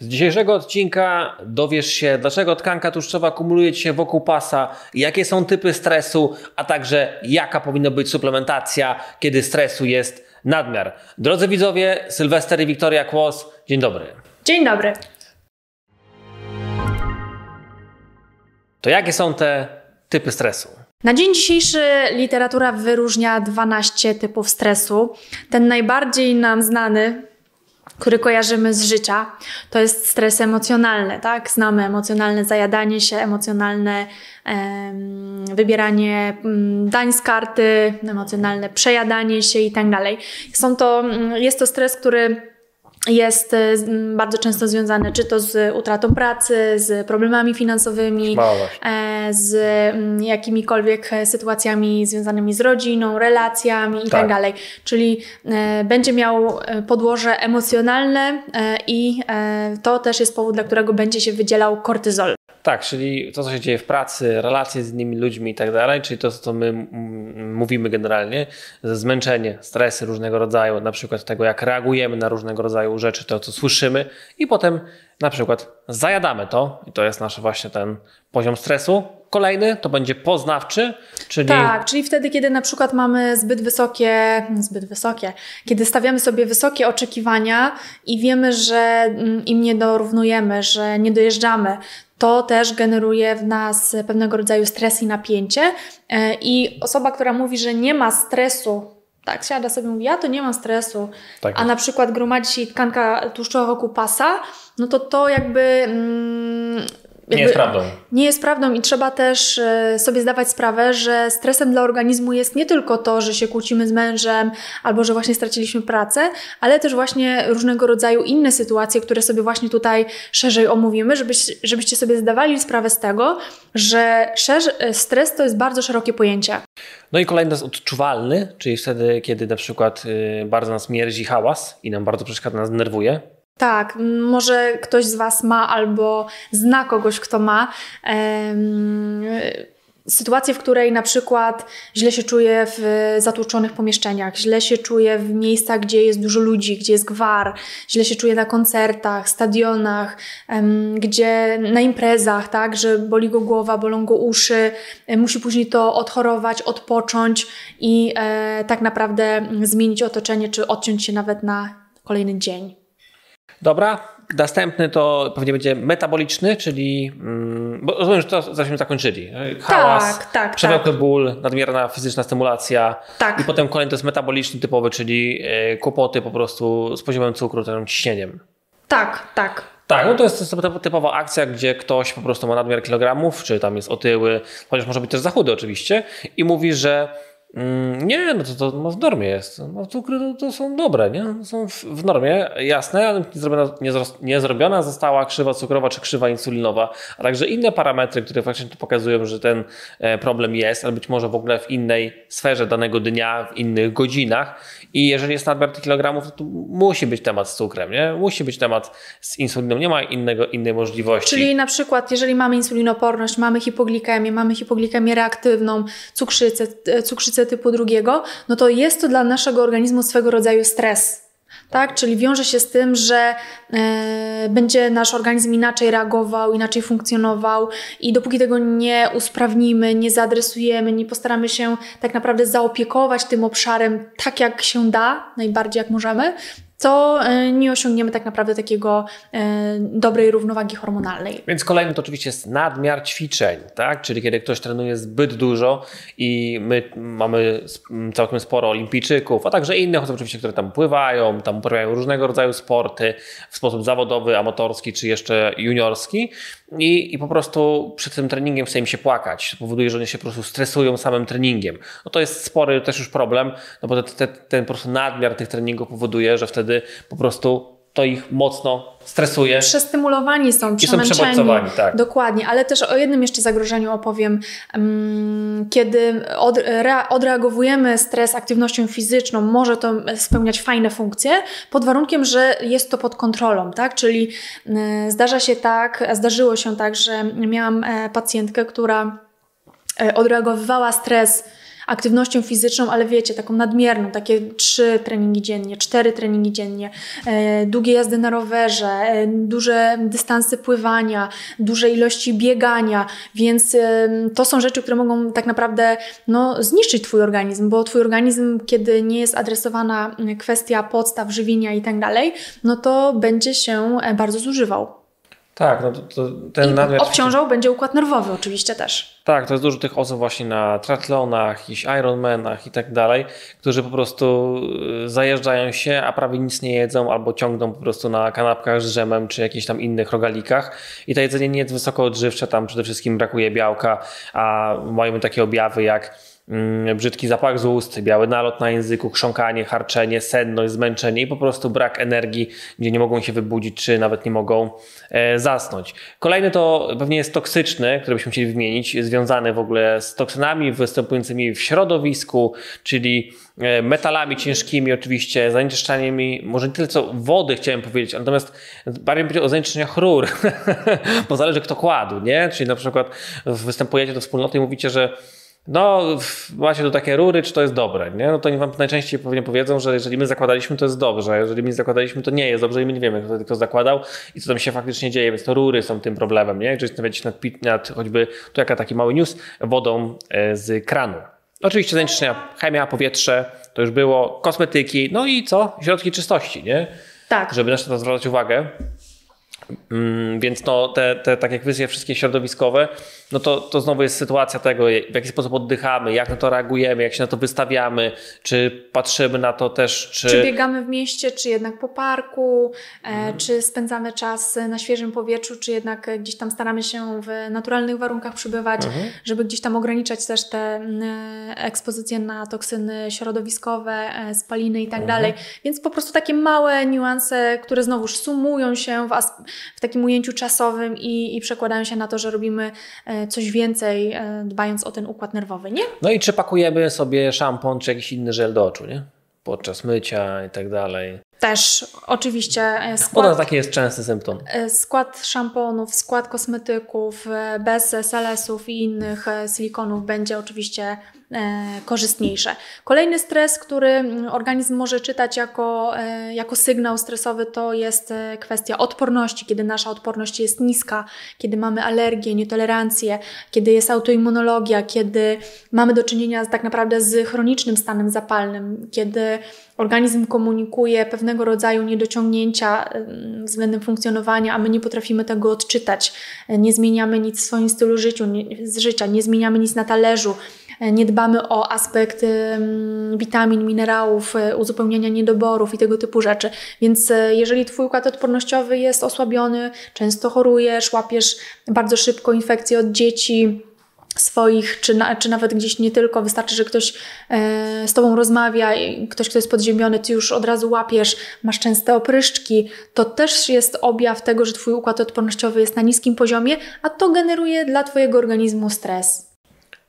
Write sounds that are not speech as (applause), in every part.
Z dzisiejszego odcinka dowiesz się, dlaczego tkanka tłuszczowa kumuluje się wokół pasa, jakie są typy stresu, a także jaka powinna być suplementacja, kiedy stresu jest nadmiar. Drodzy widzowie, Sylwester i Wiktoria Kłos, dzień dobry. Dzień dobry. To jakie są te typy stresu? Na dzień dzisiejszy literatura wyróżnia 12 typów stresu. Ten najbardziej nam znany, który kojarzymy z życia, to jest stres emocjonalny, tak? Znamy emocjonalne zajadanie się, emocjonalne em, wybieranie mm, dań z karty, emocjonalne przejadanie się i tak dalej. Są to, mm, jest to stres, który jest e, bardzo często związany czy to z utratą pracy, z problemami finansowymi, e, z jakimikolwiek sytuacjami związanymi z rodziną, relacjami i tak, tak dalej. Czyli e, będzie miał podłoże emocjonalne i to też jest powód, dla którego będzie się wydzielał kortyzol. Tak, czyli to, co się dzieje w pracy, relacje z innymi ludźmi i tak dalej, czyli to, co my mówimy generalnie, zmęczenie, stresy różnego rodzaju, na przykład tego, jak reagujemy na różnego rodzaju rzeczy, to, co słyszymy i potem na przykład zajadamy to i to jest nasz właśnie ten poziom stresu. Kolejny to będzie poznawczy, czyli... Tak, czyli wtedy, kiedy na przykład mamy zbyt wysokie, zbyt wysokie, kiedy stawiamy sobie wysokie oczekiwania i wiemy, że im nie dorównujemy, że nie dojeżdżamy, to też generuje w nas pewnego rodzaju stres i napięcie. E, I osoba, która mówi, że nie ma stresu, tak, siada sobie mówi, ja to nie mam stresu, tak a na przykład gromadzi się tkanka tłuszczowa wokół pasa, no to to jakby mm, nie jest prawdą. Nie jest prawdą i trzeba też e, sobie zdawać sprawę, że stresem dla organizmu jest nie tylko to, że się kłócimy z mężem albo że właśnie straciliśmy pracę, ale też właśnie różnego rodzaju inne sytuacje, które sobie właśnie tutaj szerzej omówimy, żebyś, żebyście sobie zdawali sprawę z tego, że e, stres to jest bardzo szerokie pojęcie. No i kolejny jest odczuwalny, czyli wtedy, kiedy na przykład y, bardzo nas mierzi hałas i nam bardzo przeszkadza, nas denerwuje, tak, może ktoś z Was ma albo zna kogoś, kto ma. sytuację, w której na przykład źle się czuje w zatłoczonych pomieszczeniach, źle się czuje w miejscach, gdzie jest dużo ludzi, gdzie jest gwar, źle się czuje na koncertach, stadionach, gdzie na imprezach, tak, że boli go głowa, bolą go uszy, e, musi później to odchorować, odpocząć i e, tak naprawdę zmienić otoczenie, czy odciąć się nawet na kolejny dzień. Dobra, następny to pewnie będzie metaboliczny, czyli. Mm, bo rozumiem, że to zaśmy zakończyli. Hałas, tak, tak, przewlekły tak. ból, nadmierna fizyczna stymulacja. Tak. I potem kolejny to jest metaboliczny typowy, czyli e, kłopoty po prostu z poziomem cukru, tym ciśnieniem. Tak, tak. Tak, no to jest typowa akcja, gdzie ktoś po prostu ma nadmiar kilogramów, czy tam jest otyły, chociaż może być też za chudy oczywiście, i mówi, że nie, no to, to no w normie jest. No, cukry to, to są dobre, nie? Są w, w normie, jasne, ale nie zrobiona, nie, nie zrobiona została krzywa cukrowa czy krzywa insulinowa, a także inne parametry, które faktycznie pokazują, że ten e, problem jest, ale być może w ogóle w innej sferze danego dnia, w innych godzinach. I jeżeli jest nadmiar tych kilogramów, to musi być temat z cukrem, nie? Musi być temat z insuliną, nie ma innego, innej możliwości. Czyli na przykład, jeżeli mamy insulinoporność, mamy hipoglikemię, mamy hipoglikemię reaktywną, cukrzycę, e, cukrzycę typu drugiego, no to jest to dla naszego organizmu swego rodzaju stres. Tak? Czyli wiąże się z tym, że e, będzie nasz organizm inaczej reagował, inaczej funkcjonował, i dopóki tego nie usprawnimy, nie zaadresujemy, nie postaramy się tak naprawdę zaopiekować tym obszarem tak, jak się da, najbardziej jak możemy, to e, nie osiągniemy tak naprawdę takiego e, dobrej równowagi hormonalnej. Więc kolejny to oczywiście jest nadmiar ćwiczeń, tak? Czyli kiedy ktoś trenuje zbyt dużo i my mamy całkiem sporo olimpijczyków, a także innych osób oczywiście, które tam pływają, tam uprawiają różnego rodzaju sporty w sposób zawodowy, amatorski czy jeszcze juniorski i, i po prostu przed tym treningiem chce im się płakać. Powoduje, że oni się po prostu stresują samym treningiem. No to jest spory też już problem, no bo te, te, ten po prostu nadmiar tych treningów powoduje, że wtedy po prostu to ich mocno stresuje. Przestymulowani są, przemęczeni. Są tak. Dokładnie, ale też o jednym jeszcze zagrożeniu opowiem. Kiedy odreagowujemy stres aktywnością fizyczną, może to spełniać fajne funkcje, pod warunkiem, że jest to pod kontrolą, tak? Czyli y, zdarza się tak, zdarzyło się tak, że miałam e, pacjentkę, która e, odreagowywała stres aktywnością fizyczną, ale wiecie, taką nadmierną, takie trzy treningi dziennie, cztery treningi dziennie, e, długie jazdy na rowerze, e, duże dystanse pływania, duże ilości biegania, więc to są rzeczy, które mogą tak naprawdę no, zniszczyć Twój organizm, bo Twój organizm, kiedy nie jest adresowana kwestia podstaw, żywienia i tak dalej, no to będzie się e, bardzo zużywał. Tak, no to, to ten I nadmiar... obciążał będzie układ nerwowy oczywiście też. Tak, to jest dużo tych osób właśnie na triathlonach, Ironmanach i tak dalej, którzy po prostu y, zajeżdżają się, a prawie nic nie jedzą albo ciągną po prostu na kanapkach z drzemem czy jakichś tam innych rogalikach i to jedzenie nie jest wysoko odżywcze, tam przede wszystkim brakuje białka, a mają takie objawy jak brzydki zapach z ust, biały nalot na języku, chrząkanie, harczenie, senność, zmęczenie i po prostu brak energii, gdzie nie mogą się wybudzić, czy nawet nie mogą e, zasnąć. Kolejny to pewnie jest toksyczny, który byśmy chcieli wymienić, związany w ogóle z toksynami występującymi w środowisku, czyli e, metalami ciężkimi, oczywiście, zanieczyszczaniami, może nie tyle co wody chciałem powiedzieć, natomiast bardziej powiedzieć o zanieczyszczeniach rur, (laughs) bo zależy kto kładł, nie? Czyli na przykład występujecie do wspólnoty i mówicie, że no macie tu takie rury, czy to jest dobre, nie? No to oni wam najczęściej pewnie powiedzą, że jeżeli my zakładaliśmy, to jest dobrze, a jeżeli my zakładaliśmy, to nie jest dobrze i my nie wiemy, kto, kto zakładał i co tam się faktycznie dzieje, więc to rury są tym problemem, nie? Jeżeli zastanawiacie się nad, nad choćby, tu jaka taki mały news, wodą e, z kranu. Oczywiście zanieczyszczenia, chemia, powietrze, to już było, kosmetyki, no i co? Środki czystości, nie? Tak. Żeby na to zwracać uwagę. Mm, więc no, te, te, tak jak wyzwie wszystkie środowiskowe, no to, to znowu jest sytuacja tego, w jaki sposób oddychamy, jak na to reagujemy, jak się na to wystawiamy, czy patrzymy na to też, czy... Czy biegamy w mieście, czy jednak po parku, e, mhm. czy spędzamy czas na świeżym powietrzu, czy jednak gdzieś tam staramy się w naturalnych warunkach przybywać, mhm. żeby gdzieś tam ograniczać też te e, ekspozycje na toksyny środowiskowe, e, spaliny i tak mhm. dalej. Więc po prostu takie małe niuanse, które znowuż sumują się w, w takim ujęciu czasowym i, i przekładają się na to, że robimy coś więcej, e, dbając o ten układ nerwowy, nie? No i czy pakujemy sobie szampon, czy jakiś inny żel do oczu, nie? Podczas mycia i tak dalej. Też oczywiście e, skład... To taki jest częsty symptom. E, skład szamponów, skład kosmetyków bez SLS-ów i innych silikonów będzie oczywiście korzystniejsze. Kolejny stres, który organizm może czytać jako, e, jako sygnał stresowy, to jest e, kwestia odporności, kiedy nasza odporność jest niska, kiedy mamy alergię, nietolerancję, kiedy jest autoimmunologia, kiedy mamy do czynienia tak naprawdę z chronicznym stanem zapalnym, kiedy organizm komunikuje pewnego rodzaju niedociągnięcia względem funkcjonowania, a my nie potrafimy tego odczytać. Nie zmieniamy nic w swoim stylu życiu, nie, z życia, nie zmieniamy nic na talerzu, nie dbamy o aspekt witamin, minerałów, e, uzupełniania niedoborów i tego typu rzeczy. Więc e, jeżeli Twój układ odpornościowy jest osłabiony, często chorujesz, łapiesz bardzo szybko infekcje od dzieci, swoich, czy, na, czy nawet gdzieś nie tylko, wystarczy, że ktoś e, z Tobą rozmawia, ktoś, kto jest podziemiony, Ty już od razu łapiesz, masz częste opryszczki, to też jest objaw tego, że Twój układ odpornościowy jest na niskim poziomie, a to generuje dla Twojego organizmu stres.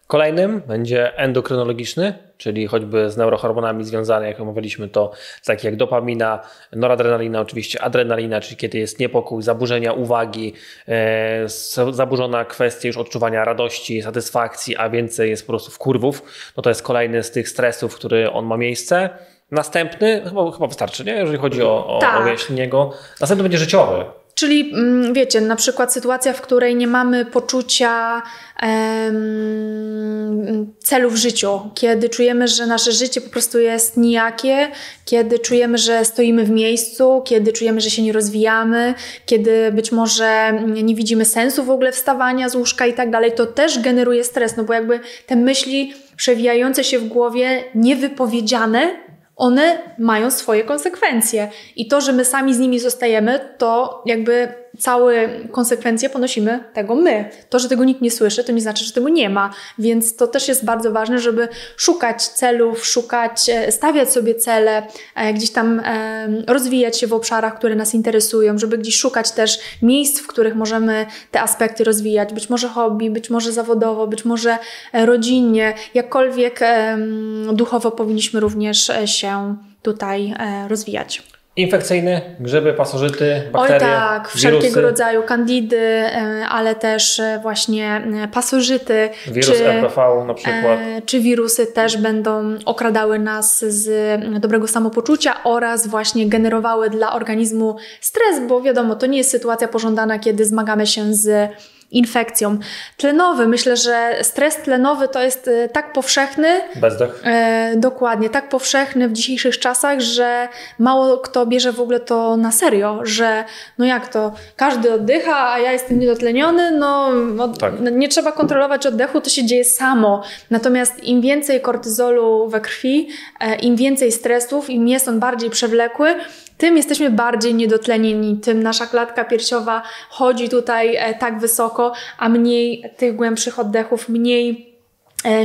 Kolejnym będzie endokrynologiczny, czyli choćby z neurohormonami związane, jak omawialiśmy to, takie jak dopamina, noradrenalina, oczywiście adrenalina, czyli kiedy jest niepokój, zaburzenia uwagi, e, zaburzona kwestia już odczuwania radości, satysfakcji, a więcej jest po prostu wkurwów, no to jest kolejny z tych stresów, który on ma miejsce. Następny, chyba, chyba wystarczy, nie? jeżeli chodzi o, o, tak. o wyjaśnienie go. Następny będzie życiowy, Czyli mm, wiecie, na przykład sytuacja, w której nie mamy poczucia em, celu w życiu, kiedy czujemy, że nasze życie po prostu jest nijakie, kiedy czujemy, że stoimy w miejscu, kiedy czujemy, że się nie rozwijamy, kiedy być może nie widzimy sensu w ogóle wstawania z łóżka i tak dalej, to też generuje stres, no bo jakby te myśli przewijające się w głowie, niewypowiedziane, one mają swoje konsekwencje. I to, że my sami z nimi zostajemy, to jakby całe konsekwencje ponosimy tego my. To, że tego nikt nie słyszy, to nie znaczy, że tego nie ma. Więc to też jest bardzo ważne, żeby szukać celów, szukać, e, stawiać sobie cele, e, gdzieś tam e, rozwijać się w obszarach, które nas interesują, żeby gdzieś szukać też miejsc, w których możemy te aspekty rozwijać. Być może hobby, być może zawodowo, być może rodzinnie, jakkolwiek duchowo powinniśmy również się tutaj rozwijać. Infekcyjny, grzyby, pasożyty, bakterie, Oj tak, wszelkiego wirusy. rodzaju kandidy, e, ale też e, właśnie e, pasożyty. Wirus czy, RPV na przykład. Czy wirusy też będą okradały nas z dobrego samopoczucia oraz właśnie generowały dla organizmu stres, bo wiadomo, to nie jest sytuacja pożądana, kiedy zmagamy się z infekcją. Tlenowy, myślę, że stres tlenowy to jest e, tak powszechny. Bezdech. E, dokładnie, tak powszechny w dzisiejszych czasach, że mało kto bierze w ogóle to na serio, że no jak to, każdy oddycha, a ja jestem niedotleniony, no, no tak. nie trzeba kontrolować oddechu, to się dzieje samo. Natomiast im więcej kortyzolu we krwi, e, im więcej stresów, im jest on bardziej przewlekły, tym jesteśmy bardziej niedotlenieni, tym nasza klatka piersiowa chodzi tutaj e, tak wysoko, a mniej tych głębszych oddechów, mniej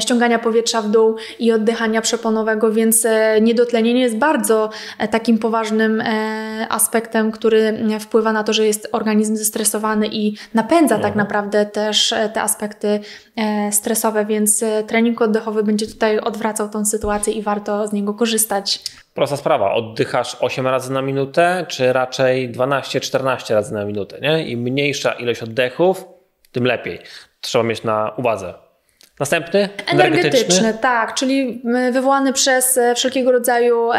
ściągania powietrza w dół i oddychania przeponowego, więc e, niedotlenienie jest bardzo takim poważnym aspektem, który wpływa na to, że jest organizm zestresowany i napędza tak mhm. naprawdę też te aspekty stresowe, więc trening oddechowy będzie tutaj odwracał tą sytuację i warto z niego korzystać. Prosta sprawa, oddychasz 8 razy na minutę, czy raczej 12-14 razy na minutę. Nie? Im mniejsza ilość oddechów, tym lepiej. Trzeba mieć na uwadze. Następny? Energetyczny, energetyczny tak, czyli wywołany przez e, wszelkiego rodzaju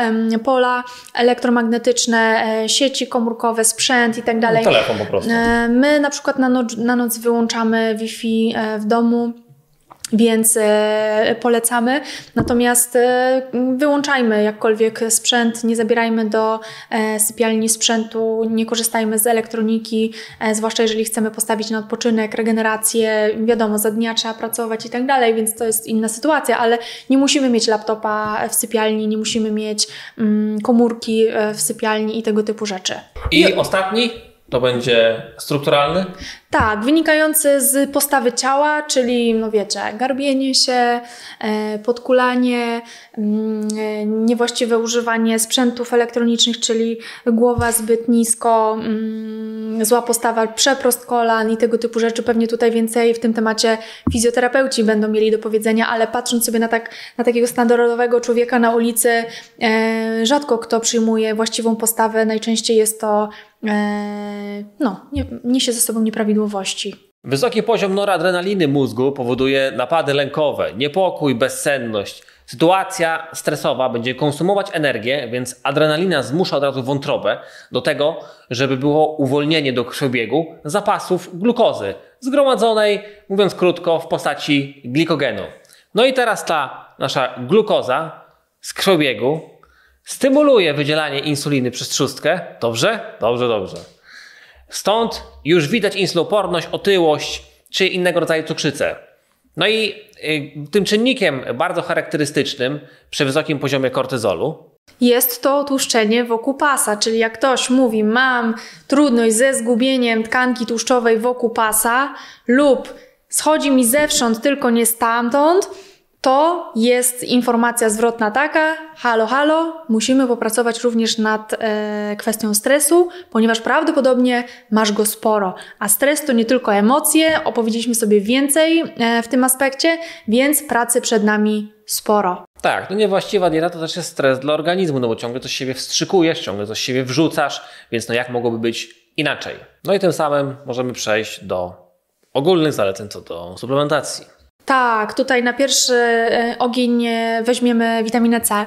pola elektromagnetyczne, e, sieci komórkowe, sprzęt i tak dalej. Telefon po prostu. E, my na przykład na noc, na noc wyłączamy Wi-Fi w domu więc e, polecamy. Natomiast e, wyłączajmy jakkolwiek sprzęt, nie zabierajmy do e, sypialni sprzętu, nie korzystajmy z elektroniki, zwłaszcza jeżeli chcemy postawić na odpoczynek, regenerację. Wiadomo, za dnia trzeba pracować i tak dalej, więc to jest inna sytuacja, ale nie musimy mieć laptopa w sypialni, nie musimy mieć mm, komórki w sypialni i tego typu rzeczy. I ostatni to będzie strukturalny? Tak, wynikający z postawy ciała, czyli, no wiecie, garbienie się, e, podkulanie, mm, e, niewłaściwe używanie sprzętów elektronicznych, czyli głowa zbyt nisko, mm, zła postawa, przeprost kolan i tego typu rzeczy. Pewnie tutaj więcej w tym temacie fizjoterapeuci będą mieli do powiedzenia, ale patrząc sobie na, tak, na takiego standardowego człowieka na ulicy, e, rzadko kto przyjmuje właściwą postawę. Najczęściej jest to no, nie, niesie ze sobą nieprawidłowości. Wysoki poziom noradrenaliny mózgu powoduje napady lękowe, niepokój, bezsenność. Sytuacja stresowa będzie konsumować energię, więc adrenalina zmusza od razu wątrobę do tego, żeby było uwolnienie do krwiobiegu zapasów glukozy, zgromadzonej, mówiąc krótko, w postaci glikogenu. No i teraz ta nasza glukoza z krwiobiegu stymuluje wydzielanie insuliny przez trzustkę. Dobrze? Dobrze, dobrze. Stąd już widać insuloporność, otyłość czy innego rodzaju cukrzycę. No i y, tym czynnikiem bardzo charakterystycznym przy wysokim poziomie kortyzolu jest to tłuszczenie wokół pasa, czyli jak ktoś mówi, mam trudność ze zgubieniem tkanki tłuszczowej wokół pasa lub schodzi mi zewsząd, tylko nie stamtąd, to jest informacja zwrotna taka, halo, halo, musimy popracować również nad e, kwestią stresu, ponieważ prawdopodobnie masz go sporo. A stres to nie tylko emocje, opowiedzieliśmy sobie więcej e, w tym aspekcie, więc pracy przed nami sporo. Tak, no niewłaściwa dieta to też jest stres dla organizmu, no bo ciągle coś siebie wstrzykujesz, ciągle coś siebie wrzucasz, więc no jak mogłoby być inaczej? No i tym samym możemy przejść do ogólnych zaleceń co do suplementacji. Tak, tutaj na pierwszy e, ogień e, weźmiemy witaminę C,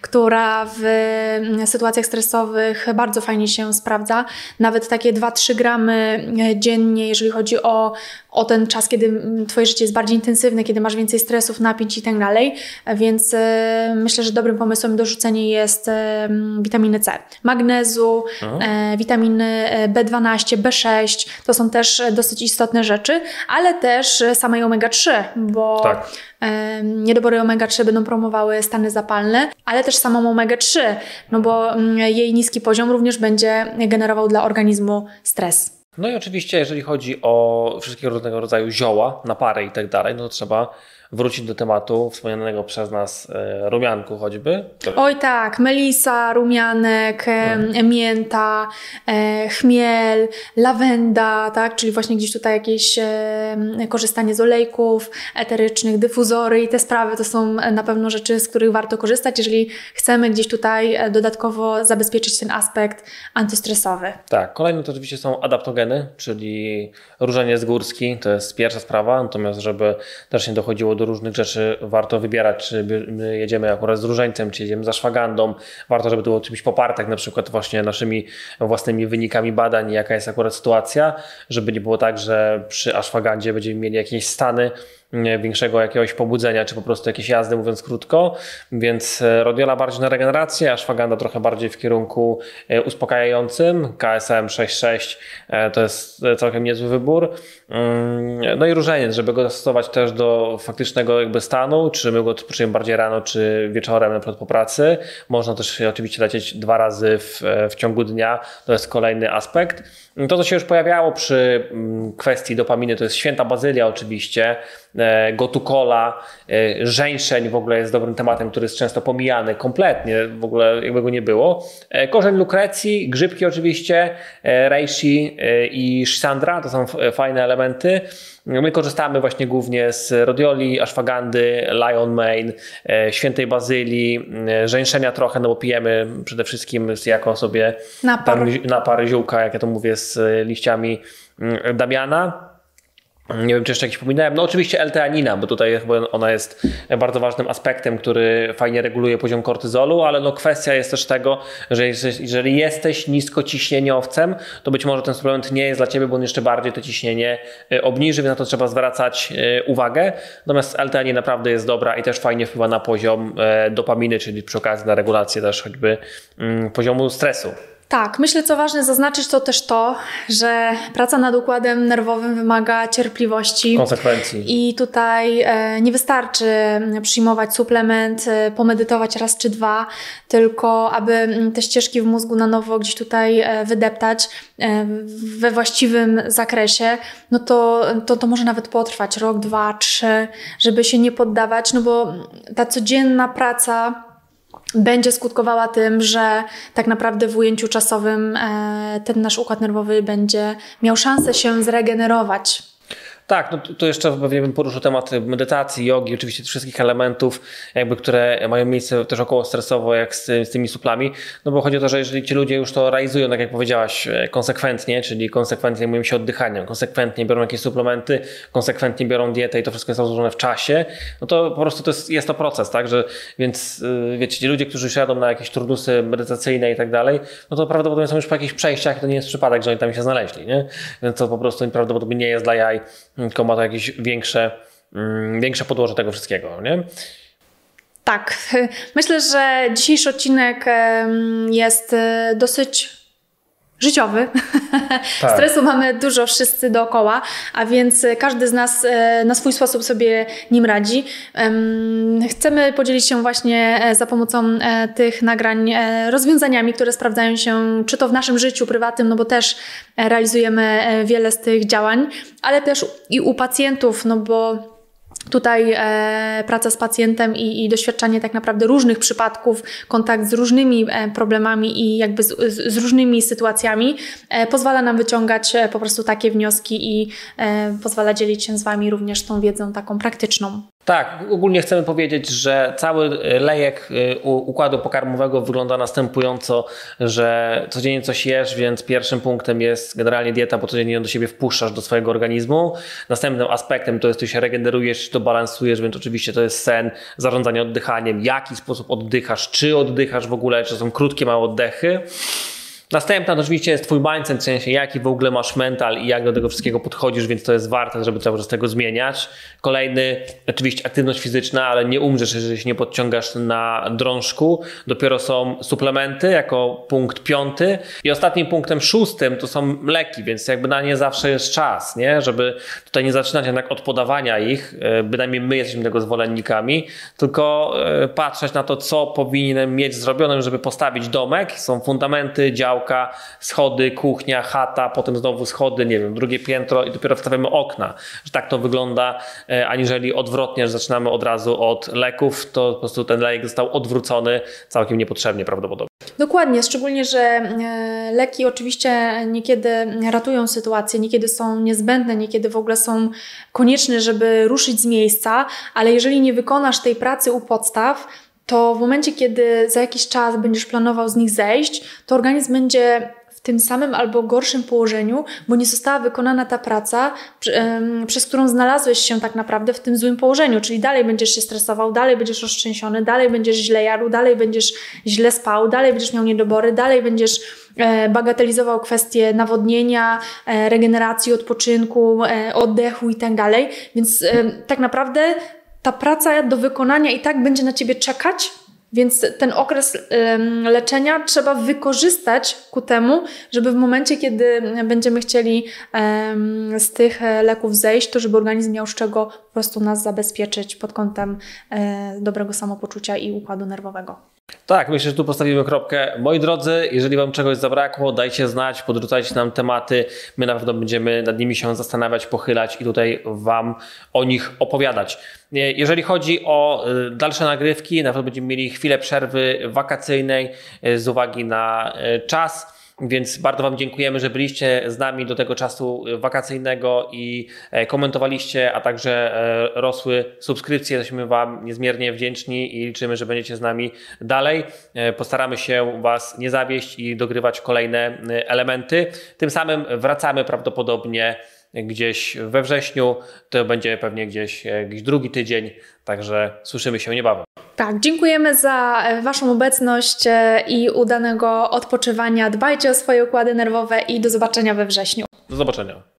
która w mm, sytuacjach stresowych bardzo fajnie się sprawdza. Nawet takie 2-3 gramy e, dziennie, jeżeli chodzi o, o ten czas, kiedy mm, Twoje życie jest bardziej intensywne, kiedy masz więcej stresów, napięć i tak dalej. Więc myślę, że dobrym pomysłem do rzucenia jest witaminy C. Magnezu, e, witaminy B12, B6 to są też dosyć istotne rzeczy, ale też samej omega-3 bo tak. niedobory omega-3 będą promowały stany zapalne, ale też samą omega-3, no bo mm, jej niski poziom również będzie generował dla organizmu stres. No i oczywiście, jeżeli chodzi o wszystkiego rodzaju zioła, napary i tak dalej, no to trzeba wrócić do tematu wspomnianego przez nas e, rumianku choćby. Oj tak, melisa, rumianek, e, mięta, e, chmiel, lawenda, tak? czyli właśnie gdzieś tutaj jakieś e, korzystanie z olejków eterycznych, dyfuzory i te sprawy to są na pewno rzeczy, z których warto korzystać, jeżeli chcemy gdzieś tutaj e, dodatkowo zabezpieczyć ten aspekt antystresowy. Tak, kolejne to oczywiście są adaptogeny, czyli różaniec górski, to jest pierwsza sprawa, natomiast żeby też nie dochodziło do różnych rzeczy, warto wybierać, czy my jedziemy akurat z różańcem, czy jedziemy za szwagandą, warto, żeby to było czymś poparte, na przykład właśnie naszymi własnymi wynikami badań, jaka jest akurat sytuacja, żeby nie było tak, że przy aszwagandzie będziemy mieli jakieś stany, większego jakiegoś pobudzenia, czy po prostu jakieś jazdy, mówiąc krótko. Więc e, Rodiola bardziej na regenerację, a Szwaganda trochę bardziej w kierunku e, uspokajającym. KSM 6.6 e, to jest całkiem niezły wybór. Mm, no i różeniec, żeby go dostosować też do faktycznego jakby stanu, czy my go odpoczniemy bardziej rano, czy wieczorem, na przykład po pracy. Można też oczywiście lecieć dwa razy w, w ciągu dnia. To jest kolejny aspekt. To, co się już pojawiało przy mm, kwestii dopaminy, to jest święta bazylia oczywiście, gotukola, e, żeńszeń w ogóle jest dobrym tematem, który jest często pomijany kompletnie, w ogóle jakby go nie było. E, korzeń lukrecji, grzybki oczywiście, reishi i shisandra, to są fajne elementy. My korzystamy właśnie głównie z rodioli, ashwagandy, lion mane, świętej bazylii, żeńszenia trochę, no bo pijemy przede wszystkim jako sobie napar, napar ziółka, jak ja to mówię, z liściami mm, Damiana. Nie wiem, czy jeszcze jakiś pominąłem. No oczywiście L-teanina, bo tutaj ona jest bardzo ważnym aspektem, który fajnie reguluje poziom kortyzolu, ale no kwestia jest też tego, że jeżeli jesteś niskociśnieniowcem, to być może ten suplement nie jest dla Ciebie, bo on jeszcze bardziej to ciśnienie y, obniży, więc na to trzeba zwracać y, uwagę. Natomiast L-teanina naprawdę jest dobra i też fajnie wpływa na poziom y, dopaminy, czyli przy okazji na regulację też choćby mm, poziomu stresu. Tak, myślę, co ważne zaznaczyć, to też to, że praca nad układem nerwowym wymaga cierpliwości. Konsekwencji. I tutaj e, nie wystarczy przyjmować suplement, e, pomedytować raz czy dwa, tylko aby te ścieżki w mózgu na nowo gdzieś tutaj e, wydeptać we właściwym zakresie, no to, to, to może nawet potrwać rok, dwa, trzy, żeby się nie poddawać, no bo ta codzienna praca będzie skutkowała tym, że tak naprawdę w ujęciu czasowym e, ten nasz układ nerwowy będzie miał szansę się zregenerować. Tak, no to jeszcze pewnie bym poruszył temat medytacji, jogi, oczywiście wszystkich elementów, jakby, które mają miejsce też około stresowo, jak z, z, tymi suplami. No bo chodzi o to, że jeżeli ci ludzie już to realizują, tak jak powiedziałaś, e, konsekwentnie, czyli konsekwentnie zajmują się oddychaniem, konsekwentnie biorą jakieś suplementy, konsekwentnie biorą dietę i to wszystko jest rozłożone w czasie, no to po prostu to jest, jest to proces, tak? Że, więc e, wiecie, ci ludzie, którzy siadą na jakieś turnusy medytacyjne i tak dalej, no to prawdopodobnie są już po jakichś przejściach, to nie jest przypadek, że oni tam się znaleźli, nie? Więc to po prostu prawdopodobnie nie jest dla jaj tylko ma to jakieś większe, mm, większe podłoże tego wszystkiego, nie? Tak. (laughs) Myślę, że dzisiejszy odcinek jest e, dosyć życiowy. (laughs) Tak. Stresu mamy dużo wszyscy dookoła, a więc każdy z nas e, na swój sposób sobie nim radzi. Chcemy podzielić się właśnie e, za pomocą tych nagrań rozwiązaniami, które sprawdzają się czy to w naszym życiu prywatnym, no bo też realizujemy wiele z tych działań, ale też i u pacjentów, no bo Tutaj e, praca z pacjentem i, i, doświadczanie tak naprawdę różnych przypadków, kontakt z różnymi e, problemami i jakby z, z, różnymi sytuacjami e, pozwala nam wyciągać e, po prostu takie wnioski i e, pozwala dzielić się z Wami również tą wiedzą taką praktyczną. Tak, ogólnie chcemy powiedzieć, że cały lejek y, układu pokarmowego wygląda następująco, że codziennie coś jesz, więc pierwszym punktem jest generalnie dieta, bo codziennie ją do siebie wpuszczasz do swojego organizmu. Następnym aspektem to jest, ty się regenerujesz, to balansujesz, więc oczywiście to jest sen, zarządzanie oddychaniem, jaki sposób oddychasz, czy oddychasz w ogóle, czy są krótkie, małe oddechy. Następna to oczywiście jest twój mindset, w sensie jaki w ogóle masz mental i jak do tego wszystkiego podchodzisz, więc to jest warte, żeby cały czas tego zmieniać. Kolejny, oczywiście aktywność fizyczna, ale nie umrzesz, jeżeli się nie podciągasz na drążku. Dopiero są suplementy jako punkt piąty. I ostatnim punktem szóstym to są leki, więc jakby na nie zawsze jest czas, nie? Żeby tutaj nie zaczynać jednak od podawania ich, e, bynajmniej my jesteśmy tego zwolennikami, tylko e, patrzeć na to, co powinienem mieć zrobione, żeby postawić domek. Są fundamenty, dział działka, schody, kuchnia, chata, potem znowu schody, nie wiem, drugie piętro i dopiero wstawiamy okna. Że tak to wygląda, e, aniżeli odwrotnie, że zaczynamy od razu od leków, to po prostu ten lejek został odwrócony całkiem niepotrzebnie prawdopodobnie. Dokładnie, szczególnie, że e, leki oczywiście niekiedy ratują sytuację, niekiedy są niezbędne, niekiedy w ogóle są konieczne, żeby ruszyć z miejsca, ale jeżeli nie wykonasz tej pracy u podstaw, to w momencie, kiedy za jakiś czas będziesz planował z nich zejść, to organizm będzie w tym samym albo gorszym położeniu, bo nie została wykonana ta praca, przez którą znalazłeś się tak naprawdę w tym złym położeniu, czyli dalej będziesz się stresował, dalej będziesz roztrzęsiony, dalej będziesz źle jadł, dalej będziesz źle spał, dalej będziesz miał niedobory, dalej będziesz e, bagatelizował kwestie nawodnienia, e, regeneracji, odpoczynku, e, oddechu i tak dalej. Więc tak naprawdę ta praca do wykonania i tak będzie na ciebie czekać, więc ten okres leczenia trzeba wykorzystać ku temu, żeby w momencie, kiedy będziemy chcieli z tych leków zejść, to żeby organizm miał z czego po prostu nas zabezpieczyć pod kątem e, dobrego samopoczucia i układu nerwowego. Tak, myślę, że tu postawimy kropkę. Moi drodzy, jeżeli Wam czegoś zabrakło, dajcie znać, podrzucajcie nam tematy. My na pewno będziemy nad nimi się zastanawiać, pochylać i tutaj Wam o nich opowiadać. Jeżeli chodzi o y, dalsze nagrywki, na pewno będziemy mieli chwilę przerwy wakacyjnej y, z uwagi na y, czas. Więc bardzo Wam dziękujemy, że byliście z nami do tego czasu wakacyjnego i e, komentowaliście, a także e, rosły subskrypcje. Jesteśmy Wam niezmiernie wdzięczni i liczymy, że będziecie z nami dalej. E, postaramy się Was nie zawieść i dogrywać kolejne elementy. Tym samym wracamy prawdopodobnie gdzieś we wrześniu. To będzie pewnie gdzieś, gdzieś drugi tydzień, także słyszymy się niebawem. Tak, dziękujemy za e, Waszą obecność e, i udanego odpoczywania. Dbajcie o swoje układy nerwowe i do zobaczenia we wrześniu. Do zobaczenia.